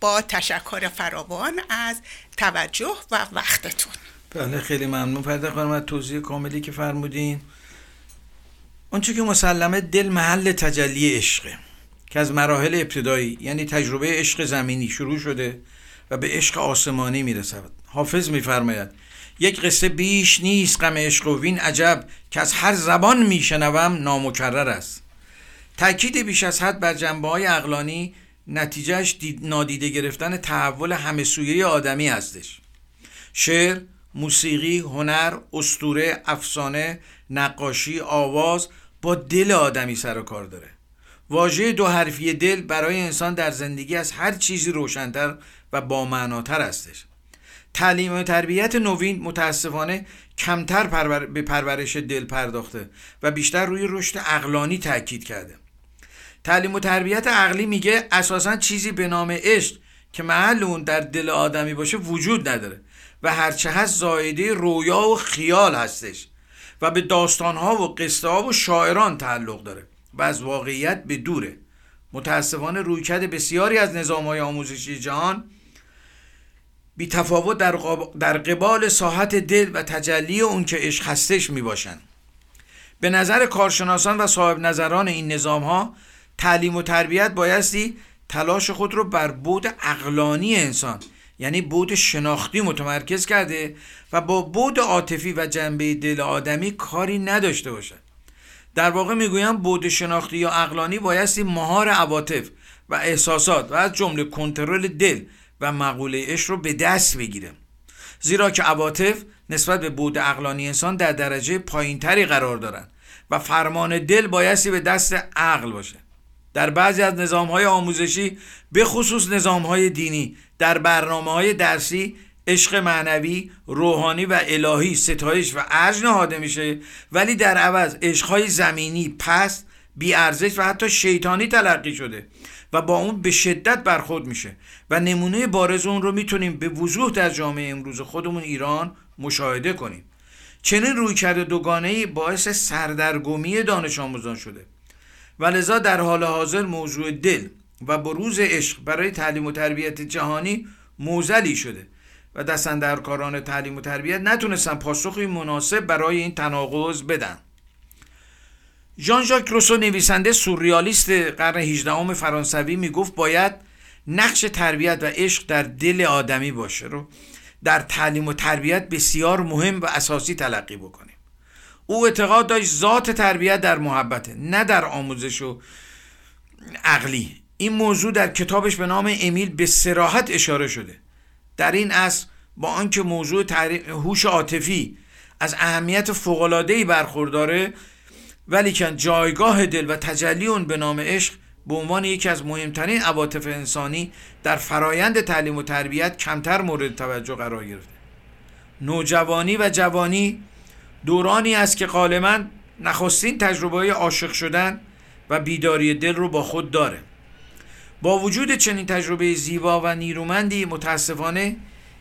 با تشکر فراوان از توجه و وقتتون. بله خیلی ممنون. فرده خانم از توضیح کاملی که فرمودین. اونچه که مسلمه دل محل تجلی عشقه. که از مراحل ابتدایی یعنی تجربه عشق زمینی شروع شده و به عشق آسمانی می‌رسد. حافظ میفرماید یک قصه بیش نیست غم عشق و وین عجب که از هر زبان میشنوم نامکرر است. تاکید بیش از حد بر جنبه های اقلانی نتیجهش نادیده گرفتن تحول همه سویه آدمی هستش. شعر، موسیقی، هنر، استوره، افسانه، نقاشی، آواز با دل آدمی سر و کار داره. واژه دو حرفی دل برای انسان در زندگی از هر چیزی روشنتر و با معناتر هستش. تعلیم و تربیت نوین متاسفانه کمتر پرور... به پرورش دل پرداخته و بیشتر روی رشد اقلانی تاکید کرده. تعلیم و تربیت عقلی میگه اساسا چیزی به نام عشق که محل اون در دل آدمی باشه وجود نداره و هرچه هست زایده رویا و خیال هستش و به داستانها و قصه ها و شاعران تعلق داره. و از واقعیت به دوره. متاسفانه رویکرد بسیاری از نظام های آموزشی جهان بی تفاوت در, در قبال ساحت دل و تجلی اون که عشق هستش می باشند به نظر کارشناسان و صاحب نظران این نظام ها تعلیم و تربیت بایستی تلاش خود رو بر بود اقلانی انسان یعنی بود شناختی متمرکز کرده و با بود عاطفی و جنبه دل آدمی کاری نداشته باشد. در واقع می‌گویم بود شناختی یا اقلانی بایستی مهار عواطف و احساسات و از جمله کنترل دل و مقوله عشق رو به دست بگیره زیرا که عواطف نسبت به بود اقلانی انسان در درجه پایینتری قرار دارند و فرمان دل بایستی به دست عقل باشه. در بعضی از نظام های آموزشی به خصوص نظام های دینی در برنامه های درسی عشق معنوی روحانی و الهی ستایش و ارج نهاده میشه. ولی در عوض عشقهای زمینی پست بیارزش و حتی شیطانی تلقی شده و با اون به شدت برخورد میشه و نمونه بارز اون رو می‌تونیم به وضوح در جامعه امروز خودمون ایران مشاهده کنیم. چنین روی کرده دوگانه باعث سردرگمی دانش آموزان شده. و لذا در حال حاضر موضوع دل و بروز عشق برای تعلیم و تربیت جهانی موزلی شده. و دستندرکاران تعلیم و تربیت نتونستن پاسخی مناسب برای این تناقض بدن. ژان ژاک روسو نویسنده سوریالیست قرن 18 فرانسوی می‌گفت باید نقش تربیت و عشق در دل آدمی باشه رو در تعلیم و تربیت بسیار مهم و اساسی تلقی بکنیم. او اعتقاد داشت ذات تربیت در محبته نه در آموزش و عقلی. این موضوع در کتابش به نام امیل به سراحت اشاره شده. در این اصل با آنکه موضوع هوش عاطفی از اهمیت فوق‌العاده‌ای برخورداره ولیکن جایگاه دل و تجلی اون به نام عشق به عنوان یکی از مهمترین عواطف انسانی در فرایند تعلیم و تربیت کمتر مورد توجه قرار گرفته. نوجوانی و جوانی دورانی است که غالبا نخستین تجربه عاشق شدن و بیداری دل رو با خود داره. با وجود چنین تجربه زیبا و نیرومندی متاسفانه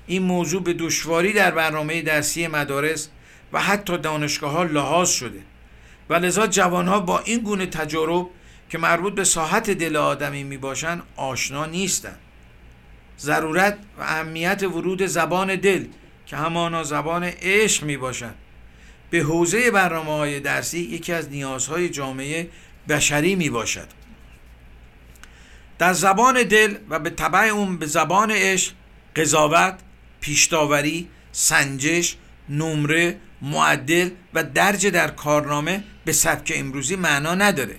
این موضوع به دشواری در برنامه درسی مدارس و حتی دانشگاه ها لحاظ شده و لذا جوان ها با این گونه تجارب که مربوط به ساحت دل آدمی می باشند آشنا نیستند. ضرورت و اهمیت ورود زبان دل که همانا زبان عشق می باشد به حوزه برنامه های درسی یکی از نیازهای جامعه بشری می باشد در زبان دل و به طبع اون به زبان عشق قضاوت پیشتاوری سنجش نمره معدل و درج در کارنامه به سبک امروزی معنا نداره.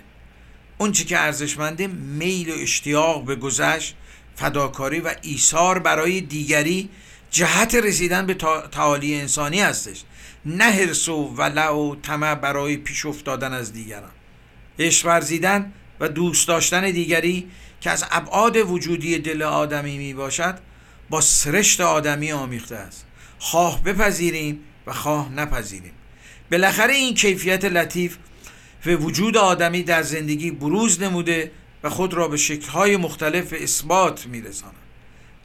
اون چی که ارزشمنده میل و اشتیاق به گذشت فداکاری و ایثار برای دیگری جهت رسیدن به تعالی انسانی هستش. نه حرس و ولع و طمع برای پیش افتادن از دیگران. عشق ورزیدن و دوست داشتن دیگری که از ابعاد وجودی دل آدمی می باشد با سرشت آدمی آمیخته است. خواه بپذیریم و خواه نپذیریم. بالاخره این کیفیت لطیف و وجود آدمی در زندگی بروز نموده و خود را به شکلهای مختلف اثبات میرساند.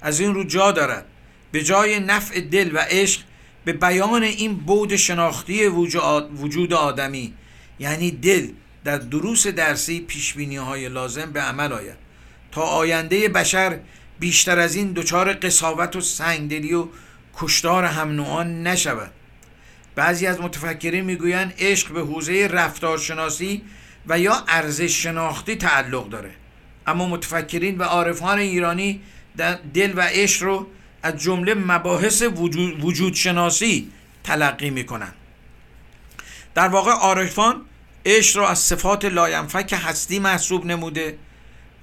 از این رو جا دارد. به جای نفع دل و عشق به بیان این بود شناختی وجود آدمی یعنی دل در دروس درسی پیشبینی های لازم به عمل آید. تا آینده بشر بیشتر از این دچار قصاوت و سنگدلی و کشتار هم نوعان نشود. بعضی از متفکرین می‌گویند عشق به حوزه رفتارشناسی و یا ارزش شناختی تعلق داره. اما متفکرین و عارفان ایرانی دل و عشق رو از جمله مباحث وجود, شناسی تلقی می‌کنن در واقع عارفان عشق را از صفات لاینفک هستی محسوب نموده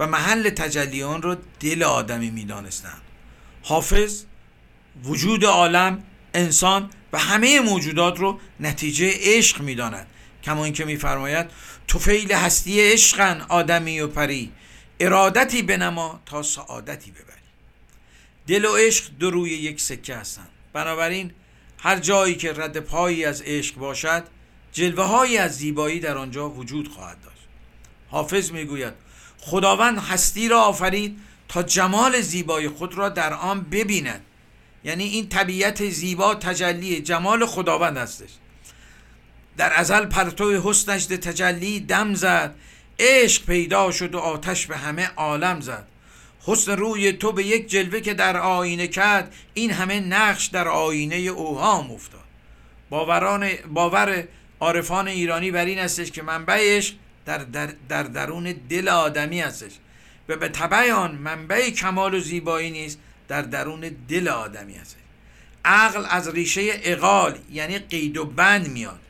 و محل تجلیان را دل آدمی می‌دانستند حافظ وجود عالم انسان و همه موجودات رو نتیجه عشق می‌داند. کما اینکه میفرماید توفیل هستی عشقن آدمی و پری ارادتی بنما تا سعادتی ببری. دل و عشق دو روی یک سکه هستند. بنابراین هر جایی که رد پایی از عشق باشد جلوه هایی از زیبایی در آنجا وجود خواهد داشت. حافظ می‌گوید خداوند هستی را آفرید تا جمال زیبای خود را در آن ببیند. یعنی این طبیعت زیبا تجلی جمال خداوند هستش. در ازل پرتو حسنش تجلی دم زد عشق پیدا شد و آتش به همه عالم زد. حسن روی تو به یک جلوه که در آینه کرد این همه نقش در آینه اوهام افتاد. باوران باور عارفان ایرانی بر این هستش که منبعش در, در, در درون دل آدمی هستش. و به طبع آن منبع کمال و زیبایی نیست در درون دل آدمی هست عقل از ریشه اقال یعنی قید و بند میاد.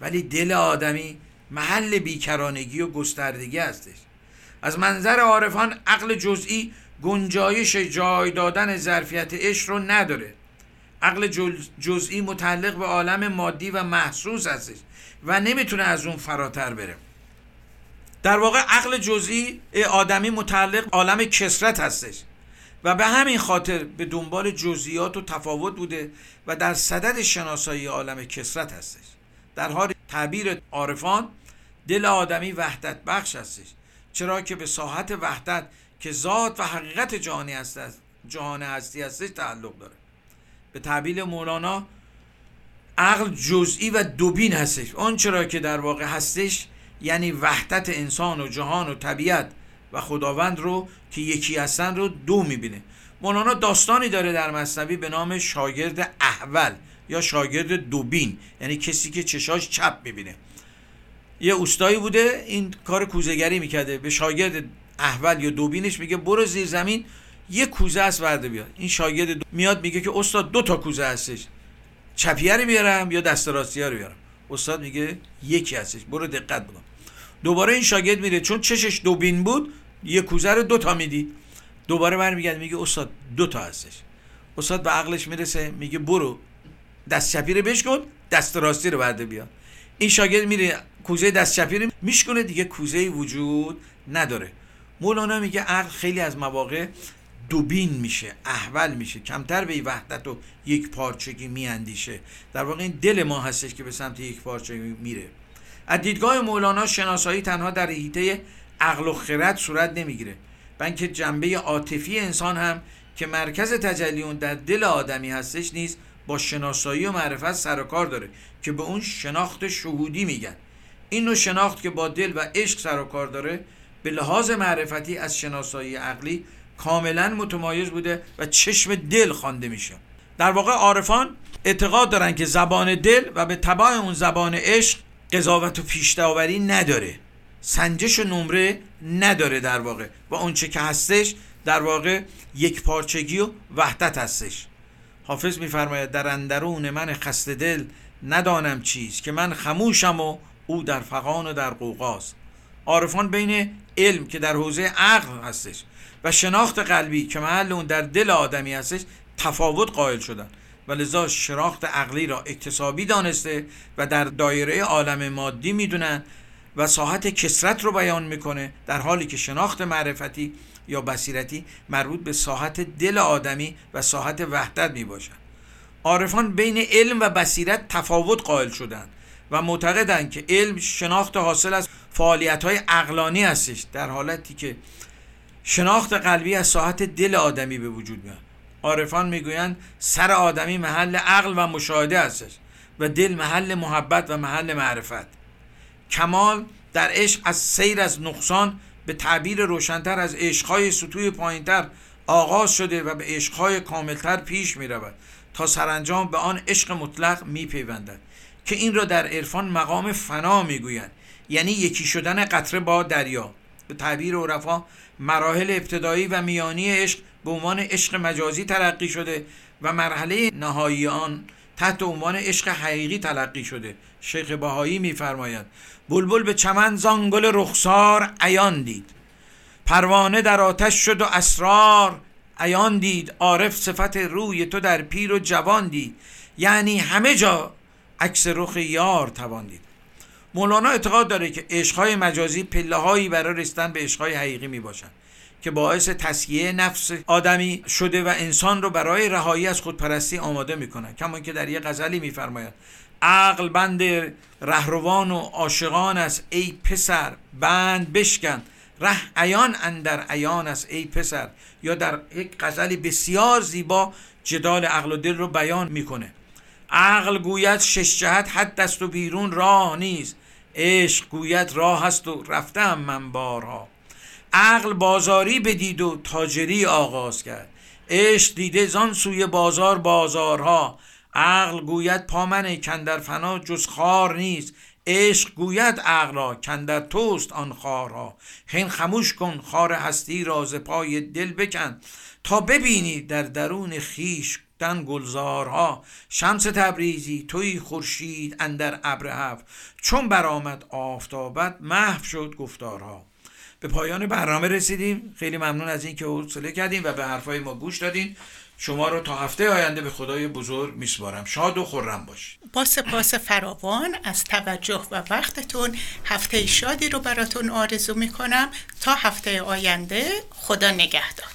ولی دل آدمی محل بیکرانگی و گستردگی هستش. از منظر عارفان عقل جزئی گنجایش جای دادن ظرفیت عشق رو نداره. عقل جزئی متعلق به عالم مادی و محسوس هستش و نمی‌تونه از اون فراتر بره. در واقع عقل جزئی آدمی متعلق عالم کسرت هستش. و به همین خاطر به دنبال جزئیات و تفاوت بوده و در صدد شناسایی عالم کسرت هستش. در حال تعبیر عارفان دل آدمی وحدت بخش هستش. چرا که به ساحت وحدت که ذات و حقیقت جهانی هست جهان هستی هستش تعلق داره. به تعبیر مولانا عقل جزئی و دوبین هستش. آن چرا که در واقع هستش یعنی وحدت انسان و جهان و طبیعت و خداوند رو که یکی هستن رو دو می‌بینه. مولانا داستانی داره در مصنوی به نام شاگرد احول یا شاگرد دوبین یعنی کسی که چشاش چپ می‌بینه. یه اوستایی بوده این کار کوزهگری می‌کرده. به شاگرد احول یا دوبینش میگه برو زیر زمین یه کوزه است ورده بیاد این شاگرد میاد میگه که استاد دو تا کوزه هستش چپیه رو بیارم یا دست راستی رو بیارم؟ استاد میگه یکی هستش برو دقت بکن. دوباره این شاگرد میره. چون چشش دوبین بود یه کوزه رو دو تا می‌دید. دوباره برمیگرده میگه استاد دو تا هستش. استاد به عقلش می‌رسه میگه برو. دست چپی رو بشکن دست راستی رو برده بیا. این شاگرد میره کوزه دست چپی رو میشکنه دیگه کوزه وجود نداره. مولانا میگه عقل خیلی از مواقع دوبین میشه احول میشه. کمتر به وحدت و یک پارچگی میاندیشه. در واقع این دل ما هستش که به سمت یک پارچگی میره. از دیدگاه مولانا شناسایی تنها در حیطه عقل و خرد صورت نمی‌گیره بلکه جنبه عاطفی انسان هم که مرکز تجلیون در دل آدمی هستش نیست با شناسایی و معرفت سر و کار داره که به اون شناخت شهودی میگن. این نوع شناخت که با دل و عشق سر و کار داره به لحاظ معرفتی از شناسایی عقلی کاملا متمایز بوده و چشم دل خوانده میشه. در واقع عارفان اعتقاد دارن که زبان دل و به تبع اون زبان عشق قضاوت و پیشتاوری نداره. سنجش و نمره نداره در واقع. و اونچه که هستش در واقع یک پارچگی و وحدت هستش. حافظ میفرماید در اندرون من خسته دل ندانم چیز که من خموشم و او در فقان و در قوقاست عارفان بین علم که در حوزه عقل هستش و شناخت قلبی که محل اون در دل آدمی هستش تفاوت قائل شدن. و لذا شناخت عقلی را اکتسابی دانسته و در دایره عالم مادی می‌دونن و ساحت کسرت رو بیان می‌کنه در حالی که شناخت معرفتی یا بصیرتی مربوط به ساحت دل آدمی و ساحت وحدت می باشد عارفان بین علم و بصیرت تفاوت قائل شدند و معتقدند که علم شناخت حاصل از فعالیت های اقلانی هستش در حالتی که شناخت قلبی از ساحت دل آدمی به وجود میاد. عارفان می‌گویند سر آدمی محل عقل و مشاهده هستش و دل محل محبت و محل معرفت. کمال در عشق از سیر از نقصان به تعبیر روشنتر از عشقهای سطوح پایینتر آغاز شده و به عشقهای کاملتر پیش می رود تا سرانجام به آن عشق مطلق می پیوندد که این را در عرفان مقام فنا می گویند یعنی یکی شدن قطره با دریا. به تعبیر عرفا مراحل ابتدایی و میانی عشق به عنوان عشق مجازی ترقی شده و مرحله نهایی آن تحت عنوان عشق حقیقی تلقی شده. شیخ بهایی میفرماید بلبل به چمن زانگل رخسار عیان دید. پروانه در آتش شد و اسرار عیان دید. عارف صفت روی تو در پیر و جوان دید. یعنی همه جا عکس رخ یار توان دید. مولانا اعتقاد داره که عشقهای مجازی پله هایی برای رسیدن به عشقهای حقیقی می باشن که باعث تسکیه نفس آدمی شده و انسان رو برای رهایی از خودپرستی آماده می‌کنه کما که در یه غزلی میفرماید عقل بند رهروان و عاشقان است ای پسر بند بشکن. ره عیان اندر عیان است ای پسر. یا در یک غزلی بسیار زیبا جدال عقل و دل رو بیان می‌کنه. عقل گوید شش جهت حد دست و بیرون راه نیست. عشق گوید راه هست و رفتم من بارها. عقل بازاری بدید و تاجری آغاز کرد. عشق دیده زان سوی بازار بازارها. عقل گوید پامن کندر فنا جز خار نیست. عشق گوید عقل را کندر توست آن خارها. خین خموش کن خار هستی را ز پای دل بکن تا ببینی در درون خیش دن گلزارها شمس تبریزی توی خورشید اندر ابر هفت چون برآمد آفتابت محو شد گفتارها. به پایان برنامه رسیدیم. خیلی ممنون از اینکه حوصله کردیم و به حرفای ما گوش دادین. شما رو تا هفته آینده به خدای بزرگ میسپارم. شاد و خورم باش با سپاس فراوان از توجه و وقتتون هفته شادی رو براتون آرزو می‌کنم. تا هفته آینده خدا نگهدار.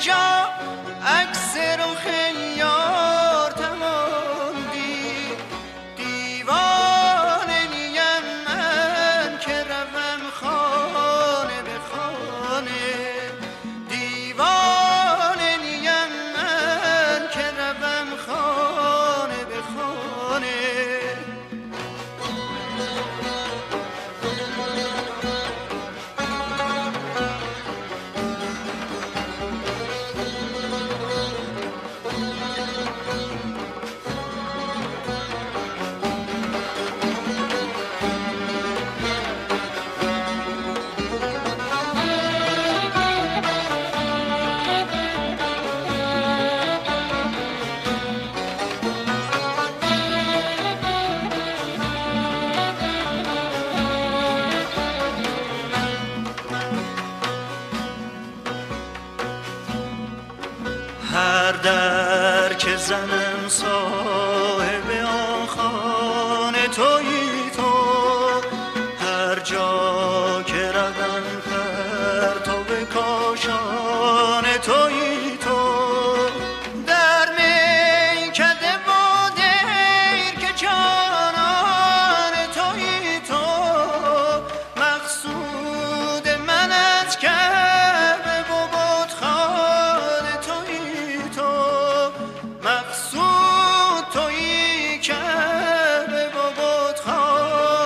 جا عکس رخ یار